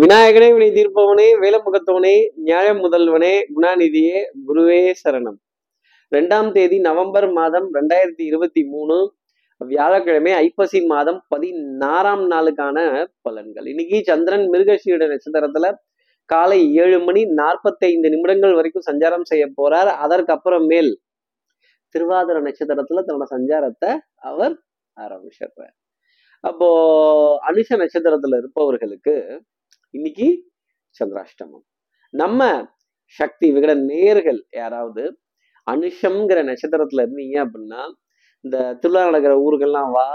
விநாயகனே வினை தீர்ப்பவனே வேலமுகத்தவனே நியாய முதல்வனே குணாநிதியே குருவே சரணம். ரெண்டாம் தேதி நவம்பர் மாதம் ரெண்டாயிரத்தி இருபத்தி மூணு வியாழக்கிழமை ஐப்பசி மாதம் பதினாறாம் நாளுக்கான பலன்கள். இன்னைக்கு சந்திரன் மிருகஷீட நட்சத்திரத்துல காலை ஏழு மணி நாற்பத்தைந்து நிமிடங்கள் வரைக்கும் சஞ்சாரம் செய்ய போறார். அதற்கப்புறமேல் திருவாதிர நட்சத்திரத்துல தன்னோட சஞ்சாரத்தை அவர் ஆரம்பிச்சிடுறார். அப்போ அனுஷ நட்சத்திரத்துல இருப்பவர்களுக்கு இன்னைக்கு சந்திராஷ்டமம். நம்ம சக்தி விகட நேர்கள் யாராவது அனுஷம்ங்கிற நட்சத்திரத்துல இருந்தீங்க அப்படின்னா இந்த திருவிழா நடக்கிற ஊருக்கெல்லாம் வா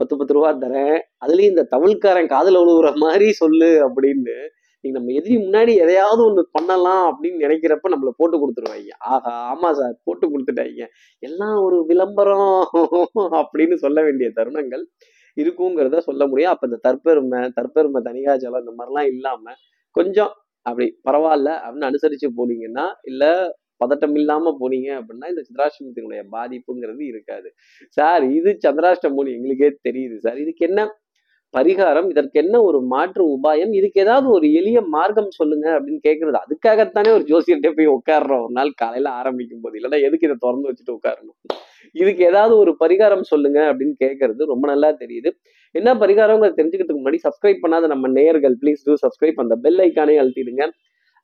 பத்து பத்து ரூபா தரேன் அதுலயும் இந்த தமிழ்காரன் காதல உழுவுற மாதிரி சொல்லு அப்படின்னு நீங்க நம்ம எதிரி முன்னாடி எதையாவது ஒண்ணு பண்ணலாம் அப்படின்னு நினைக்கிறப்ப நம்மள போட்டு கொடுத்துருவாங்க ஆஹா ஆமா சார் போட்டு கொடுத்துட்டாங்க எல்லாம் ஒரு விளம்பரம் அப்படின்னு சொல்ல வேண்டிய தருணங்கள். இருக்குங்கிறத சொல்ல முடியும். அப்ப இந்த தற்பெருமை தற்பெருமை தனிகாச்சலம் இந்த மாதிரிலாம் இல்லாம கொஞ்சம் அப்படி பரவாயில்ல அப்படின்னு அனுசரிச்சு போனீங்கன்னா இல்ல பதட்டம் இல்லாம போனீங்க அப்படின்னா இந்த சந்திராஷ்டமத்தினுடைய பாதிப்புங்கிறது இருக்காது. சார் இது சந்திராஷ்டமம் எங்களுக்கே தெரியுது சார். இதுக்கு என்ன பரிகாரம் இதற்கு என்ன ஒரு மாற்று உபாயம் இதுக்கு ஏதாவது ஒரு எளிய மார்க்கம் சொல்லுங்க அப்படின்னு கேட்கறது அதுக்காகத்தானே ஒரு ஜோசியர்கிட்ட போய் உட்காடுறோம் ஒரு நாள் காலையில ஆரம்பிக்கும் போது இல்லைன்னா எதுக்கு இதை திறந்து வச்சுட்டு உட்காரணும்? இதுக்கு ஏதாவது ஒரு பரிகாரம் சொல்லுங்க அப்படின்னு கேட்கறது ரொம்ப நல்லா தெரியுது. என்ன பரிகாரம் தெரிஞ்சுக்கிறதுக்கு முன்னாடி சப்ஸ்கிரைப் பண்ணாத நம்ம நேயர்கள் ப்ளீஸ் டூ சப்ஸ்கிரைப் அந்த பெல் ஐக்கானே அழுத்திடுங்க.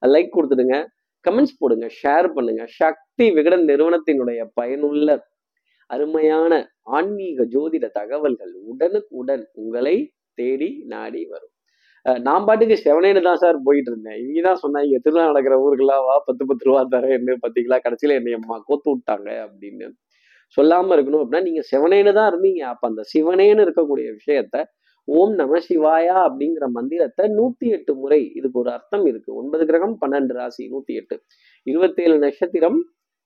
லைக் கொடுத்துடுங்க. கமெண்ட்ஸ் போடுங்க ஷேர் பண்ணுங்க. சக்தி விகடன் நிறுவனத்தினுடைய பயனுள்ள அருமையான ஆன்மீக ஜோதிட தகவல்கள் உடனுக்குடன் உங்களை தேடி நாடி வரும். நான் பாட்டுக்கு செவனேன்னு தான் சார் போயிட்டு இருந்தேன். இவங்க தான் சொன்னாங்க திருவிழா நடக்கிற ஊருக்கெல்லாம் வா பத்து பத்து ரூபா தரேன்னு பார்த்தீங்களா கடைசியில என்னை அம்மா கோத்து விட்டாங்க அப்படின்னு. சொல்லாமல் இருக்கணும் அப்படின்னா நீங்க சிவனேன்னு தான் இருந்தீங்க. அப்ப அந்த சிவனேன்னு இருக்கக்கூடிய விஷயத்த ஓம் நம சிவாயா அப்படிங்கிற மந்திரத்தை நூத்தி எட்டு முறை இதுக்கு ஒரு அர்த்தம் இருக்கு. ஒன்பது கிரகம் பன்னெண்டு ராசி நூத்தி எட்டு இருபத்தேழு நட்சத்திரம்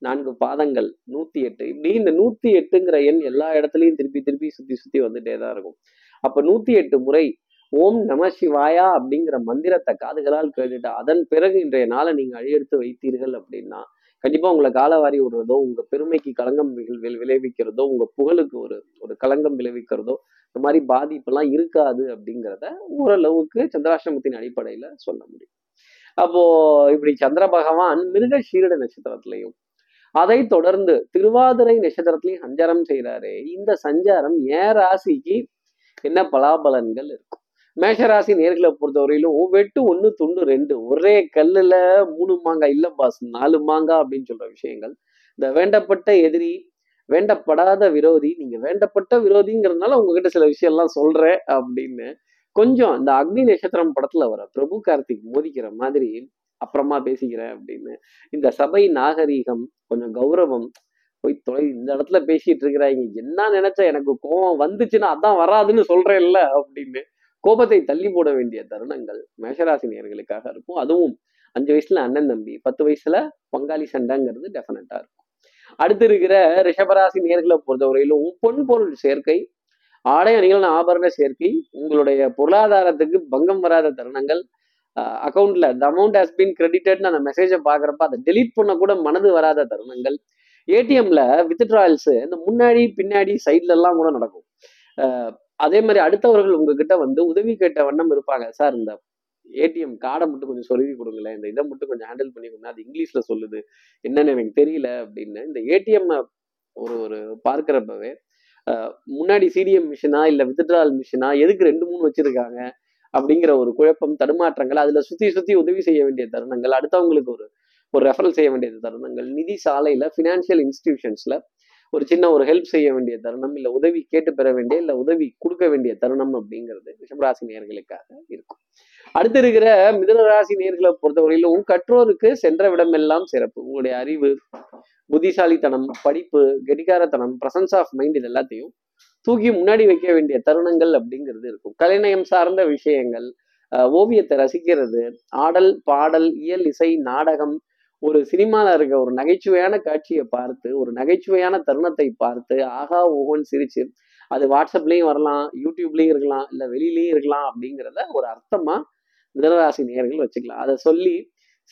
நான்கு பாதங்கள் நூத்தி எட்டு இப்படி இந்த நூத்தி எட்டுங்கிற எண் எல்லா இடத்துலையும் திருப்பி திருப்பி சுத்தி சுத்தி வந்துட்டே தான் இருக்கும். அப்ப நூத்தி எட்டு முறை ஓம் நம சிவாயா அப்படிங்கிற மந்திரத்தை காதுகளால் கேட்டுட்டு அதன் பிறகு இன்றைய நாளை நீங்க அழியெடுத்து வைத்தீர்கள் அப்படின்னா கண்டிப்பா உங்களை காலவாரி விடுறதோ உங்க பெருமைக்கு களங்கம் வி- விளைவிக்கிறதோ உங்க புகழுக்கு ஒரு ஒரு களங்கம் விளைவிக்கிறதோ இந்த மாதிரி பாதிப்பெல்லாம் இருக்காது அப்படிங்கிறத ஓரளவுக்கு சந்திராஷ்டமத்தின் அடிப்படையில சொல்ல முடியும். அப்போ இப்படி சந்திர பகவான் மிருக சீரட நட்சத்திரத்திலையும் அதை தொடர்ந்து திருவாதிரை நட்சத்திரத்திலையும் சஞ்சாரம் செய்கிறாரு இந்த சஞ்சாரம் ஏ ராசிக்கு என்ன பலாபலன்கள் இருக்கும்? மேஷராசி நேர்களை பொறுத்தவரையிலும் வெட்டு ஒன்று துண்டு ரெண்டு. ஒரே கல்லில் மூணு மாங்காய் இல்லை பாஸ் நாலு மாங்காய் அப்படின்னு சொல்ற விஷயங்கள். இந்த வேண்டப்பட்ட எதிரி வேண்டப்படாத விரோதி நீங்க வேண்டப்பட்ட விரோதிங்கிறதுனால உங்ககிட்ட சில விஷயம்லாம் சொல்றேன் அப்படின்னு கொஞ்சம் இந்த அக்னி நட்சத்திரம் படத்துல வர பிரபு கார்த்திக் மோதிக்கிற மாதிரி அப்புறமா பேசிக்கிறேன் அப்படின்னு. இந்த சபை நாகரீகம் கொஞ்சம் கௌரவம் போய் தொலை இந்த இடத்துல பேசிட்டு இருக்கிறாங்க. என்ன நினைச்சா எனக்கு கோபம் வந்துச்சுன்னா அதான் வராதுன்னு சொல்றேன்ல அப்படின்னு. கோபத்தை தள்ளி போட வேண்டிய தருணங்கள் மேஷராசி நேர்களுக்காக இருக்கும். அதுவும் அஞ்சு வயசுல அண்ணன் தம்பி பத்து வயசுல பங்காளி சண்டைங்கிறது டெஃபினட்டா இருக்கும். அடுத்து இருக்கிற ரிஷபராசி நேர்களை பொறுத்தவரையிலும் பொன் பொருள் சேர்க்கை ஆடை அணிகள் ஆபரண சேர்க்கை உங்களுடைய பொருளாதாரத்துக்கு பங்கம் வராத தருணங்கள் அக்கௌண்ட்ல த அமௌண்ட் ஹஸ் பீன் கிரெடிட்டட்னு அந்த மெசேஜை பாக்குறப்ப அதை டெலீட் பண்ண கூட மனது வராத தருணங்கள். ஏடிஎம்ல வித்ட்ராயல்ஸ் இந்த முன்னாடி பின்னாடி சைட்ல எல்லாம் கூட நடக்கும். அதே மாதிரி அடுத்தவர்கள் உங்ககிட்ட வந்து உதவி கேட்ட வண்ணம் இருப்பாங்க. சார் இந்த ஏடிஎம் கார்டை மட்டும் கொஞ்சம் சொருவி கொடுங்களேன். இந்த இதை மட்டும் கொஞ்சம் ஹேண்டில் பண்ணி கொடுங்க. அது இங்கிலீஷ்ல சொல்லுது. என்னன்னு எனக்கு தெரியல அப்படின்னு. இந்த ஏடிஎம் ஒரு ஒரு பார்க்குறப்பவே முன்னாடி சிடிஎம் மிஷினா இல்லை வித்ட்ரால் மிஷினா எதுக்கு ரெண்டு மூணு வச்சிருக்காங்க அப்படிங்கிற ஒரு குழப்பம் தடுமாற்றங்கள் அதுல சுத்தி சுத்தி உதவி செய்ய வேண்டிய தருணங்கள் அடுத்தவங்களுக்கு ஒரு ஒரு ரெஃபரல் செய்ய வேண்டிய தருணங்கள் நிதி சாலையில ஃபினான்ஷியல் இன்ஸ்டிடியூஷன்ஸ்ல ஒரு சின்ன ஒரு ஹெல்ப் செய்ய வேண்டிய தருணம் இல்ல உதவி கேட்டு பெற வேண்டிய இல்ல உதவி கொடுக்க வேண்டிய தருணம் அப்படிங்கிறது ரிஷபராசி நேர்களுக்காக இருக்கும். அடுத்து இருக்கிற மிதனராசி நேர்களை பொறுத்தவரையிலும் கற்றோருக்கு சென்ற விடமெல்லாம் சிறப்பு. உங்களுடைய அறிவு புத்திசாலித்தனம் படிப்பு கெடிகாரத்தனம் பிரசன்ஸ் ஆஃப் மைண்ட் இது எல்லாத்தையும் தூக்கி முன்னாடி வைக்க வேண்டிய தருணங்கள் அப்படிங்கிறது இருக்கும். கலைநயம் சார்ந்த விஷயங்கள் அஹ் ஓவியத்தை ரசிக்கிறது ஆடல் பாடல் இயல் இசை நாடகம் ஒரு சினிமாவில் இருக்க ஒரு நகைச்சுவையான காட்சியை பார்த்து ஒரு நகைச்சுவையான தருணத்தை பார்த்து ஆகா ஓஹோன்னு சிரிச்சு அது வாட்ஸ்அப்லேயும் வரலாம் யூடியூப்லேயும் இருக்கலாம் இல்லை வெளியிலையும் இருக்கலாம் அப்படிங்கிறத ஒரு அர்த்தமாக மிதனராசி நேயர்கள் வச்சுக்கலாம். அதை சொல்லி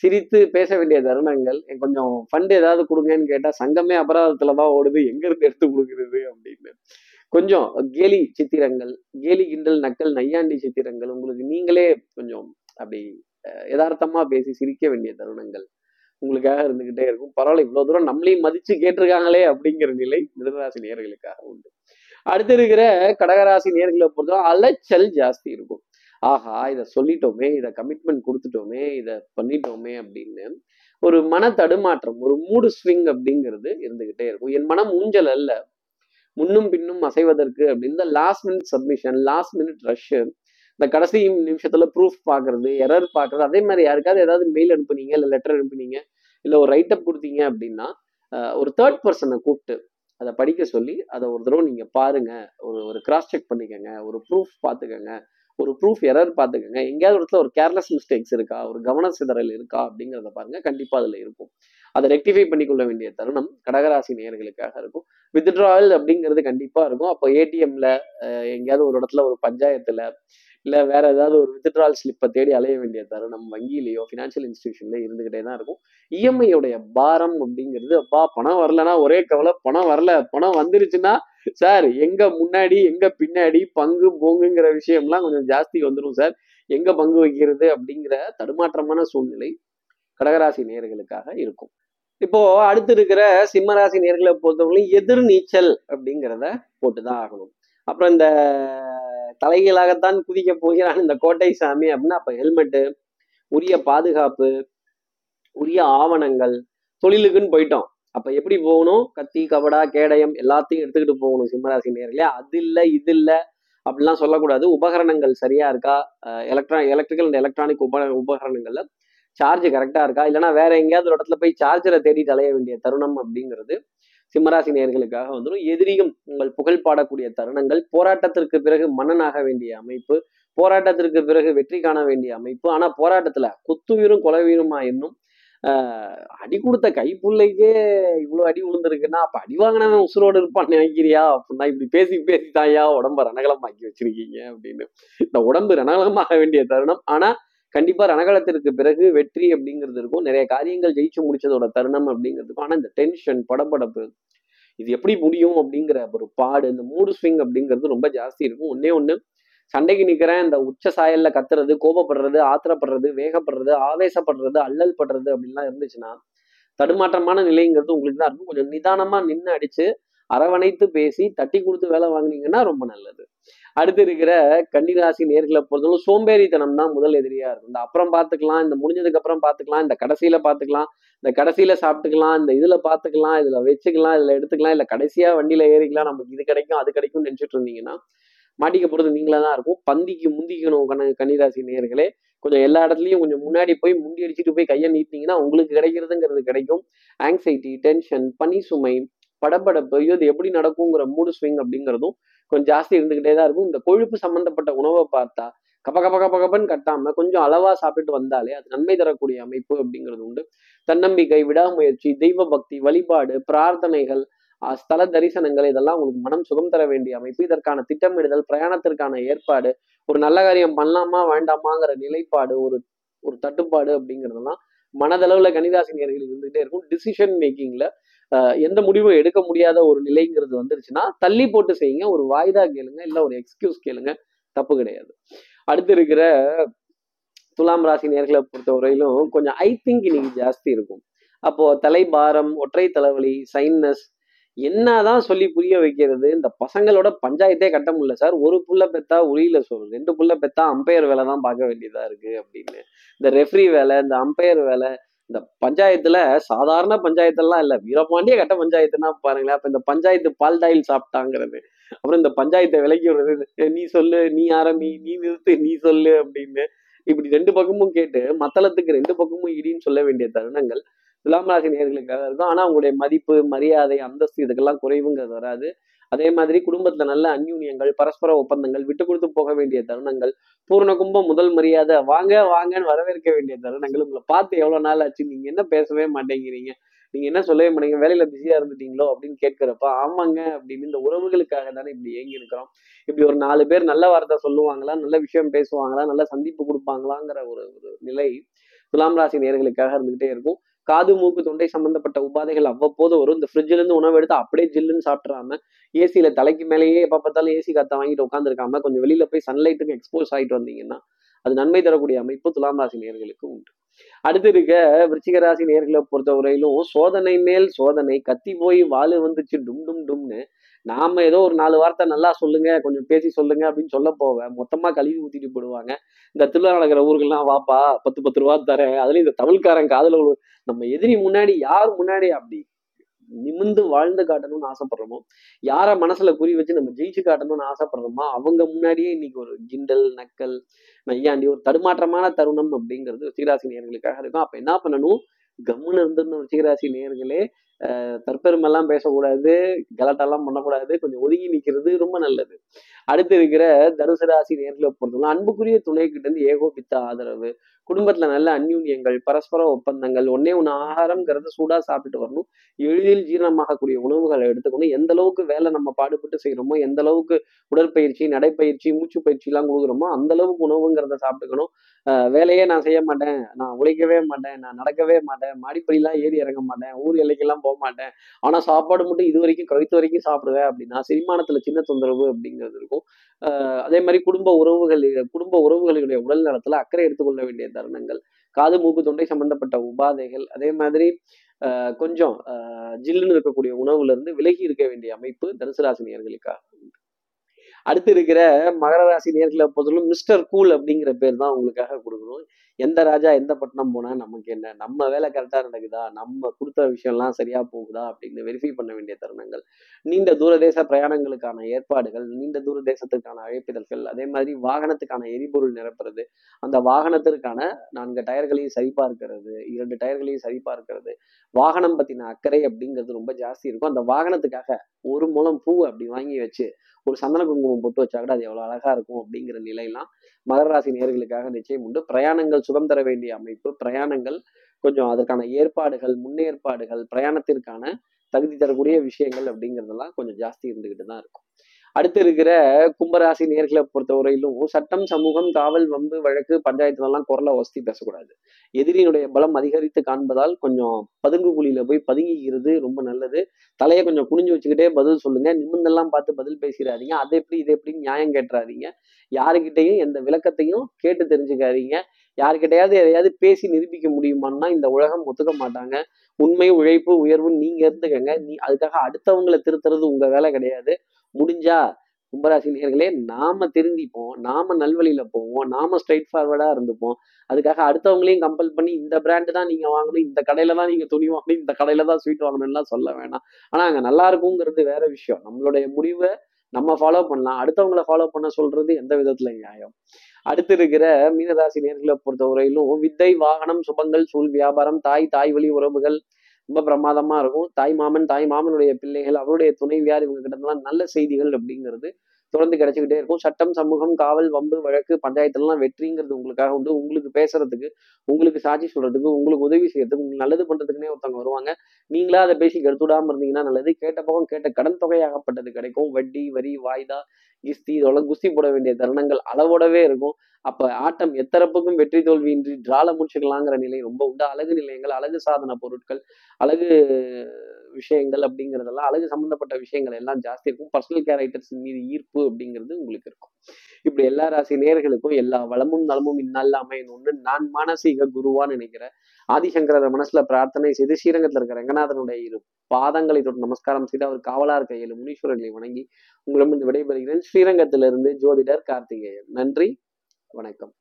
சிரித்து பேச வேண்டிய தருணங்கள் கொஞ்சம் ஃபண்ட் ஏதாவது கொடுங்கன்னு கேட்டால் சங்கமே அபராதத்தில் தான் ஓடுது எங்கேருந்து எடுத்து கொடுக்குறது? அப்படின்னு. கொஞ்சம் கேலி சித்திரங்கள் கேலி கிண்டல் நக்கல் நையாண்டி சித்திரங்கள் உங்களுக்கு நீங்களே கொஞ்சம் அப்படி யதார்த்தமாக பேசி சிரிக்க வேண்டிய தருணங்கள். உங்களுக்காக இருந்துகிட்டே இருக்கும். பரவாயில்ல இவ்வளவு தூரம் நம்மளையும் மதிச்சு கேட்டிருக்காங்களே அப்படிங்கிற நிலை மிருகராசி நேர்களுக்காக உண்டு. அடுத்து இருக்கிற கடகராசி நேர்களை பொறுத்தவரை அலைச்சல் ஜாஸ்தி இருக்கும். ஆஹா இதை சொல்லிட்டோமே இதை கமிட்மெண்ட் கொடுத்துட்டோமே இதை பண்ணிட்டோமே அப்படின்னு ஒரு மன தடுமாற்றம் ஒரு மூடு ஸ்விங் அப்படிங்கிறது இருந்துகிட்டே இருக்கும். என் மனம் ஊஞ்சல் அல்ல. முன்னும் பின்னும் அசைவதற்கு அப்படின்னு last minute submission last minute rush இந்த கடைசி நிமிஷத்துல ப்ரூஃப் பாக்குறது எரர் பாக்குறது அதே மாதிரி யாருக்காவது ஏதாவது மெயில் அனுப்புனீங்க இல்லை லெட்டர் அனுப்புனீங்க இல்லை ஒரு ரைட்டப் கொடுத்தீங்க அப்படின்னா ஒரு தேர்ட் பர்சனை கூப்பிட்டு அதை படிக்க சொல்லி அதை ஒரு தடவை நீங்கள் பாருங்கள் ஒரு ஒரு கிராஸ் செக் பண்ணிக்கோங்க. ஒரு ப்ரூஃப் பார்த்துக்கோங்க ஒரு ப்ரூஃப் எரர் பார்த்துக்கோங்க எங்கேயாவது இடத்துல ஒரு கேர்லெஸ் மிஸ்டேக்ஸ் இருக்கா? ஒரு கவன சிதறல் இருக்கா? அப்படிங்கிறத பாருங்க. கண்டிப்பாக அதில் இருக்கும். அதை ரெக்டிஃபை பண்ணிக்கொள்ள வேண்டிய தருணம் கடகராசி நேயர்களுக்காக இருக்கும். வித்ட்ராவல் அப்படிங்கிறது கண்டிப்பாக இருக்கும். அப்போ ஏடிஎம்ல எங்கேயாவது ஒரு இடத்துல ஒரு பஞ்சாயத்தில் இல்லை வேற ஏதாவது ஒரு வித்ட்ரால் ஸ்லிப்பை தேடி அலைய வேண்டிய தருணம் வங்கியிலேயோ ஃபினான்ஷியல் இன்ஸ்டிடியூஷன்லயோ இருந்துகிட்டே தான் இருக்கும். இஎம்ஐயோடைய பாரம் அப்படிங்கிறது அப்பா பணம் வரலன்னா ஒரே கவலை பணம் வரல பணம் வந்துருச்சுன்னா சார் எங்க முன்னாடி எங்க பின்னாடி பங்கு போங்குங்கிற விஷயம்லாம் கொஞ்சம் ஜாஸ்தி வந்துடும் சார். எங்க பங்கு வைக்கிறது அப்படிங்கிற தடுமாற்றமான சூழ்நிலை கடகராசி நேர்களுக்காக இருக்கும். இப்போ அடுத்து இருக்கிற சிம்மராசி நேர்களை பொறுத்தவரைக்கும் எதிர் நீச்சல் அப்படிங்கிறத போட்டுதான் ஆகணும். அப்புறம் இந்த தலைகளாகத்தான் குதிக்க போகிறான் இந்த கோட்டை சாமி அப்படின்னா அப்போ ஹெல்மெட்டு உரிய பாதுகாப்பு உரிய ஆவணங்கள் தொழிலுக்குன்னு போயிட்டோம். அப்போ எப்படி போகணும்? கத்தி கபடா கேடயம் எல்லாத்தையும் எடுத்துக்கிட்டு போகணும் சிம்மராசி நேர்களே அது இல்லை இது இல்லை அப்படிலாம் சொல்லக்கூடாது. உபகரணங்கள் சரியா இருக்கா? எலக்ட்ரா எலக்ட்ரிக்கல் அண்ட் எலக்ட்ரானிக் உப உபகரணங்கள்ல சார்ஜ் கரெக்டாக இருக்கா? இல்லைன்னா வேற எங்கேயாவது ஒரு இடத்துல போய் சார்ஜரை தேடி தலைய வேண்டிய தருணம் அப்படிங்கிறது சிம்மராசி நேர்களுக்காக வந்துடும் எதிரியும் உங்கள் புகழ் பாடக்கூடிய தருணங்கள். போராட்டத்திற்கு பிறகு மன்னனாக வேண்டிய அமைப்பு. போராட்டத்திற்கு பிறகு வெற்றி காண வேண்டிய அமைப்பு. ஆனா போராட்டத்துல குத்துவீரும் கொலவீருமா என்னும் அடி கொடுத்த கைப்புள்ளைக்கே இவ்வளவு அடி விழுந்திருக்குன்னா அப்ப அடி வாங்கினவன் உசுரோடு இருப்பான் நினைக்கிறியா? அப்படின்னா இப்படி பேசி பேசி தாயா உடம்ப ரணகலமாக்கி வச்சிருக்கீங்க அப்படின்னு. இந்த உடம்பு ரணகலமாக வேண்டிய தருணம். ஆனா கண்டிப்பா ரணகலத்திற்கு பிறகு வெற்றி அப்படிங்கிறது இருக்கும். நிறைய காரியங்கள் ஜெயிச்சு முடிச்சதோட தருணம் அப்படிங்கிறதுக்கும் ஆனா இந்த டென்ஷன் படபடப்பு இது எப்படி முடியும் அப்படிங்கிற ஒரு பாடு இந்த மூடு ஸ்விங் அப்படிங்கிறது ரொம்ப ஜாஸ்தி இருக்கும். ஒன்னே ஒன்று சண்டைக்கு நிற்கிறேன் இந்த உச்ச சாயல்ல கத்துறது கோபப்படுறது ஆத்திரப்படுறது வேகப்படுறது ஆவேசப்படுறது அல்லல் படுறது அப்படின்லாம் இருந்துச்சுன்னா தடுமாற்றமான நிலைங்கிறது உங்களுக்கு தான் இருக்கும். கொஞ்சம் நிதானமா நின்று அடிச்சு அரவணைத்து பேசி தட்டி கொடுத்து வேலை வாங்கினீங்கன்னா ரொம்ப நல்லது. அடுத்து இருக்கிற கன்னிராசி நேர்களை பொறுத்தவரை சோம்பேறித்தனம் தான் முதல் எதிரியா இருக்கும். இந்த அப்புறம் பார்த்துக்கலாம் இந்த முடிஞ்சதுக்கு அப்புறம் பார்த்துக்கலாம் இந்த கடைசியில பார்த்துக்கலாம் இந்த கடைசியில சாப்பிட்டுக்கலாம் இந்த இதுல பார்த்துக்கலாம் இதுல வச்சுக்கலாம் இதுல எடுத்துக்கலாம் இல்ல கடைசியா வண்டியில ஏறிக்கலாம் நமக்கு இது கிடைக்கும் அது கிடைக்கும்னு நினைச்சிட்டு இருந்தீங்கன்னா மாட்டிக்க போறது நீங்களா தான் இருக்கும். பந்திக்கு முந்திக்கணும் கண்ண கன்னிராசி நேர்களே. கொஞ்சம் எல்லா இடத்துலையும் கொஞ்சம் முன்னாடி போய் முண்டி அடிச்சுட்டு போய் கையை நீட்டினீங்கன்னா உங்களுக்கு கிடைக்கிறதுங்கிறது கிடைக்கும். ஆங்ஸைட்டி டென்ஷன் பனி சுமை படப்படப்பு ஐயோ இது எப்படி நடக்குங்கிற மூடு ஸ்விங் அப்படிங்கிறதும் கொஞ்சம் ஜாஸ்தி இருந்துகிட்டே தான் இருக்கும். இந்த கொழுப்பு சம்பந்தப்பட்ட உணவை பார்த்தா கப கப கப கபன்னு கட்டாம கொஞ்சம் அளவா சாப்பிட்டு வந்தாலே அது நன்மை தரக்கூடிய அமைப்பு அப்படிங்கிறது உண்டு. தன்னம்பிக்கை விடாமுயற்சி தெய்வ பக்தி வழிபாடு பிரார்த்தனைகள் ஸ்தல தரிசனங்கள் இதெல்லாம் உங்களுக்கு மனம் சுகம் தர வேண்டிய அமைப்பு. இதற்கான திட்டமிடுதல் பிரயாணத்திற்கான ஏற்பாடு ஒரு நல்ல காரியம் பண்ணலாமா வேண்டாமாங்கிற நிலைப்பாடு ஒரு ஒரு தட்டுப்பாடு அப்படிங்கிறதெல்லாம் மனதளவுல கணிதாசி நேர்கள் இருந்துகிட்டே இருக்கும். டிசிஷன் மேக்கிங்ல எந்த முடிவும் எடுக்க முடியாத ஒரு நிலைங்கிறது வந்துருச்சுன்னா தள்ளி போட்டு செய்யுங்க. ஒரு வாய்தா கேளுங்க இல்லை ஒரு எக்ஸ்கியூஸ் கேளுங்க. தப்பு கிடையாது. அடுத்து இருக்கிற துலாம் ராசி நேர்களை பொறுத்தவரையிலும் கொஞ்சம் ஐ திங்க் இன்னைக்கு ஜாஸ்தி இருக்கும். அப்போ தலைபாரம் ஒற்றை தலைவலி சைன்னஸ் என்னதான் சொல்லி புரிய வைக்கிறது இந்த பசங்களோட பஞ்சாயத்தே கட்ட முடியல. சார் ஒரு புள்ள பெத்தா உரியில சொல்லு ரெண்டு புள்ள பெத்தா அம்பையர் வேலை தான் பார்க்க வேண்டியதா இருக்கு அப்படின்னு. இந்த ரெஃப்ரி வேலை இந்த அம்பையர் வேலை இந்த பஞ்சாயத்துல சாதாரண பஞ்சாயத்தெல்லாம் இல்ல. வீரபாண்டிய கட்ட பஞ்சாயத்துனா பாருங்களேன் அப்ப இந்த பஞ்சாயத்து பால் டாயில் சாப்பிட்டாங்கிறது அப்புறம் இந்த பஞ்சாயத்தை விலக்கி விடுறது நீ சொல்லு நீ ஆரம்பி நீ நிறுத்து நீ சொல்லு அப்படின்னு இப்படி ரெண்டு பக்கமும் கேட்டு மத்தளத்துக்கு ரெண்டு பக்கமும் இடின்னு சொல்ல வேண்டிய தருணங்கள் துலாம் ராசி நேர்களுக்காக இருக்கும். ஆனா அவங்களுடைய மதிப்பு மரியாதை அந்தஸ்து இதுக்கெல்லாம் குறைவுங்கிறது வராது. அதே மாதிரி குடும்பத்துல நல்ல அந்யூன்யங்கள் பரஸ்பர ஒப்பந்தங்கள் விட்டு கொடுத்து போக வேண்டிய தருணங்கள் பூர்ண கும்பம் முதல் மரியாதை வாங்க வாங்கன்னு வரவேற்க வேண்டிய தருணங்கள் உங்களை பார்த்து எவ்வளவு நாள் ஆச்சு நீங்க என்ன பேசவே மாட்டேங்கிறீங்க நீங்க என்ன சொல்லவே மாட்டீங்க வேலையில பிஸியா இருந்துட்டீங்களோ அப்படின்னு கேட்கிறப்ப ஆமாங்க அப்படின்னு இந்த உறவுகளுக்காக தானே இப்படி ஏங்கி இருக்கிறோம் இப்படி ஒரு நாலு பேர் நல்ல வார்த்தை சொல்லுவாங்களா நல்ல விஷயம் பேசுவாங்களா நல்ல சந்திப்பு கொடுப்பாங்களாங்கிற ஒரு ஒரு நிலை துலாம் ராசி நேர்களுக்காக இருந்துகிட்டே இருக்கும். காது மூக்கு தொண்டை சம்பந்தப்பட்ட உபாதைகள் அவ்வப்போது வரும். இந்த ஃப்ரிட்ஜ்ல இருந்து உணவு எடுத்து அப்படியே ஜில்லுன்னு சாப்பிட்றாம ஏசியில தலைக்கு மேலேயே எப்ப பார்த்தாலும் ஏசி காத்த வாங்கிட்டு உட்காந்துருக்காம கொஞ்சம் வெளியில போய் சன்லைட்டுக்கு எக்ஸ்போஸ் ஆகிட்டு வந்தீங்கன்னா அது நன்மை தரக்கூடிய அமைப்பு துலாம் ராசி நேர்களுக்கு உண்டு. அடுத்து இருக்க விருச்சிக ராசி நேர்களை பொறுத்த வரையிலும் சோதனை மேல் சோதனை. கத்தி போய் வாழு வந்துச்சு டும் டும் டும்னு நாம ஏதோ ஒரு நாலு வார்த்தை நல்லா சொல்லுங்க கொஞ்சம் பேசி சொல்லுங்க அப்படின்னு சொல்ல போவேன் மொத்தமா கழுவி ஊத்திட்டு போடுவாங்க. இந்த திருவிழா நடக்கிற ஊர்கள்லாம் வாப்பா பத்து பத்து ரூபா தரேன். அதுலயும் இந்த தமிழ்காரன் காதல நம்ம எதிரி முன்னாடி யார் முன்னாடி அப்படி நிமிந்து வாழ்ந்து காட்டணும்னு ஆசைப்படுறோமோ யார மனசுல குறி வச்சு நம்ம ஜெயிச்சு காட்டணும்னு ஆசைப்படுறோமோ அவங்க முன்னாடியே இன்னைக்கு ஒரு கிண்டல் நக்கல் நையாண்டி ஒரு தடுமாற்றமான தருணம் அப்படிங்கிறது ரிச்சிகராசி நேர்களுக்காக இருக்கும். அப்ப என்ன பண்ணணும்? கம்முன்னு இருந்திருந்த ரிச்சிகராசி நேர்களே தற்பெருமெல்லாம் பேசக்கூடாது கலாட்டெல்லாம் பண்ணக்கூடாது கொஞ்சம் ஒதுங்கி நிக்கிறது ரொம்ப நல்லது. அடுத்து இருக்கிற தனுசு ராசி நேரில் பொறுத்தவரை அன்புக்குரிய துணை கிட்ட இருந்து ஏகோபித்த ஆதரவு. குடும்பத்துல நல்ல அந்யூன்யங்கள் பரஸ்பர ஒப்பந்தங்கள் ஒன்னே ஒன்று ஆகாரம்ங்கிறத சூடா சாப்பிட்டு வரணும். எளிதில் ஜீரணமாகக்கூடிய உணவுகளை எடுத்துக்கணும் எந்த அளவுக்கு வேலை நம்ம பாடுபட்டு செய்யறோமோ எந்த அளவுக்கு உடற்பயிற்சி நடைப்பயிற்சி மூச்சு பயிற்சி எல்லாம் கொடுக்குறோமோ அந்த அளவுக்கு உணவுங்கிறத சாப்பிட்டுக்கணும். ஆஹ் வேலையே நான் செய்ய மாட்டேன் நான் உழைக்கவே மாட்டேன் நான் நடக்கவே மாட்டேன் மாடிப்படிலாம் ஏறி இறங்க மாட்டேன் ஊர் எல்லைக்கெல்லாம் போக மாட்டேன் ஆனால் சாப்பாடு மட்டும் இது வரைக்கும் கழுத்து வரைக்கும் சாப்பிடுவேன் அப்படின்னா செரிமானத்துல சின்ன தொந்தரவு அப்படிங்கிறது இருக்கும். அதே மாதிரி குடும்ப உறவுகள் குடும்ப உறவுகளுடைய உடல் நலத்தில் அக்கறை எடுத்துக்கொள்ள வேண்டிய தருணங்கள் காது மூக்கு தொண்டை சம்பந்தப்பட்ட உபாதைகள் அதே மாதிரி ஆஹ் கொஞ்சம் ஜில்லுன்னு இருக்கக்கூடிய உணவுல இருந்து விலகி இருக்க வேண்டிய அமைப்பு தனுசு ராசி நேர்களுக்காக அடுத்து இருக்கிற மகர ராசி நேர்களை பொறுத்தவரைக்கும் மிஸ்டர் கூல் அப்படிங்கிற பேர் தான் உங்களுக்காக கொடுக்கணும். எந்த ராஜா எந்த பட்டணம் போனா நமக்கு என்ன? நம்ம வேலை கரெக்டா நடக்குதா? நம்ம கொடுத்த விஷயம்லாம் சரியா போகுதா? அப்படின்னு வெரிஃபை பண்ண வேண்டிய தருணங்கள். நீண்ட தூரதேச பிரயாணங்களுக்கான ஏற்பாடுகள் நீண்ட தூர தேசத்துக்கான அழைப்பிதழ்கள் அதே மாதிரி வாகனத்துக்கான எரிபொருள் நிரப்புறது அந்த வாகனத்திற்கான நான்கு டயர்களையும் சரிபார்க்கிறது இரண்டு டயர்களையும் சரிபார்க்கிறது வாகனம் பத்தின அக்கறை அப்படிங்கிறது ரொம்ப ஜாஸ்தி இருக்கும். அந்த வாகனத்துக்காக ஒரு மூலம் பூ அப்படி வாங்கி வச்சு ஒரு சந்தன குங்குமம் போட்டு வச்சா கூட அது எவ்வளவு அழகா இருக்கும் அப்படிங்கிற நிலையெல்லாம் மகர ராசி நேர்களுக்காக நிச்சயம் உண்டு. பிரயாணங்கள் சுகம் தர வேண்டிய அமைப்பு. பிரயாணங்கள் கொஞ்சம் அதற்கான ஏற்பாடுகள் முன்னேற்பாடுகள் பிரயாணத்திற்கான தகுதி தரக்கூடிய விஷயங்கள் அப்படிங்கிறதெல்லாம் கொஞ்சம் ஜாஸ்தி இருந்துகிட்டு தான் இருக்கும். அடுத்து இருக்கிற கும்பராசி நேர்களை பொறுத்தவரையிலும் சட்டம் சமூகம் காவல் வம்பு வழக்கு பஞ்சாயத்துலலாம் குரலை வசதி பேசக்கூடாது. எதிரியினுடைய பலம் அதிகரித்து காண்பதால் கொஞ்சம் பதுங்கு குழியில போய் பதுங்கிக்கிறது ரொம்ப நல்லது. தலையை கொஞ்சம் குனிஞ்சு வச்சுக்கிட்டே பதில் சொல்லுங்க. நிமிந்தெல்லாம் பார்த்து பதில் பேசிடாதீங்க. அதை எப்படி இது எப்படி நியாயம் கேட்டுறாதீங்க. யாருக்கிட்டையும் எந்த விளக்கத்தையும் கேட்டு தெரிஞ்சுக்காதீங்க. யாருக்கிட்டையாவது எதையாவது பேசி நிரூபிக்க முடியுமான்னா இந்த உலகம் ஒத்துக்க மாட்டாங்க. உண்மை உழைப்பு உயர்வு நீங்க இருந்துக்கங்க. நீ அதுக்காக அடுத்தவங்களை திருத்துறது உங்க வேலை கிடையாது. முடிஞ்சா கும்பராசி நேர்களே நாம திருந்திப்போம் நாம நல்வழியில போவோம் நாம ஸ்ட்ரைட் ஃபார்வர்டா இருந்துப்போம். அதுக்காக அடுத்தவங்களையும் கம்பல் பண்ணி இந்த பிராண்டு தான் நீங்க வாங்கணும் இந்த கடையில தான் நீங்க துணி வாங்கணும் இந்த கடையில தான் ஸ்வீட் வாங்கணும்லாம் சொல்ல வேணாம். ஆனா அங்க நல்லா இருக்குங்கிறது வேற விஷயம். நம்மளுடைய முடிவை நம்ம ஃபாலோ பண்ணலாம். அடுத்தவங்களை ஃபாலோ பண்ண சொல்றது எந்த விதத்துல நியாயம்? அடுத்து இருக்கிற மீனராசி நேர்களை பொறுத்தவரையிலும் வித்தை வாகனம் சுபங்கள் சூழ் வியாபாரம் தாய் தாய் வழி உறவுகள் ரொம்ப பிரமாதமா இருக்கும். தாய் மாமன் தாய் மாமனுடைய பிள்ளைகள் அவருடைய துணைவியார் இவங்க கிட்ட நல்ல செய்திகள் அப்படிங்கிறது தொடர்ந்து கிடைச்சிக்கிட்டே இருக்கும். சட்டம் சமூகம் காவல் வம்பு வழக்கு பஞ்சாயத்துலாம் வெற்றிங்கிறது உங்களுக்காக உண்டு. உங்களுக்கு பேசுறதுக்கு உங்களுக்கு சாட்சி சொல்றதுக்கு உங்களுக்கு உதவி செய்யறதுக்கு உங்களுக்கு நல்லது பண்றதுக்குன்னே ஒருத்தவங்க வருவாங்க. நீங்களா அதை பேசி கெடுத்து விடாம இருந்தீங்கன்னா நல்லது. கேட்ட பக்கம் கேட்ட கடன் தொகையாகப்பட்டது கிடைக்கும். வட்டி வரி வாய்தா கிஸ்தி இதெல்லாம் குஸ்தி போட வேண்டிய தருணங்கள் அளவோடவே இருக்கும். அப்ப ஆட்டம் எத்தரப்புக்கும் வெற்றி தோல்வியின்றி டிரால முடிச்சுக்கலாங்கிற நிலை ரொம்ப உண்டு. அழகு நிலையங்கள் அழகு சாதன பொருட்கள் அழகு விஷயங்கள் அப்படிங்கிறதெல்லாம் அழகு சம்மந்தப்பட்ட விஷயங்கள் எல்லாம் ஜாஸ்தி இருக்கும். பர்சனல் கேரக்டர்ஸ் மீது ஈர்ப்பு அப்படிங்கிறது உங்களுக்கு இருக்கும். இப்படி எல்லா ராசி நேர்களுக்கும் எல்லா வளமும் நலமும் இந்நாளில் அமையணும்னு நான் மானசீக குருவான்னு நினைக்கிறேன் ஆதிசங்கரர் மனசுல பிரார்த்தனை செய்து ஸ்ரீரங்கத்தில் இருக்கிற ரங்கநாதனுடைய இரு பாதங்களை தொட்டு நமஸ்காரம் செய்து அவர் காவலார் கையில் முனீஸ்வரர்களை வணங்கி உங்களிடமிருந்து விடைபெறுகிறேன். ஸ்ரீரங்கத்திலிருந்து ஜோதிடர் கார்த்திகேயன். நன்றி. வணக்கம்.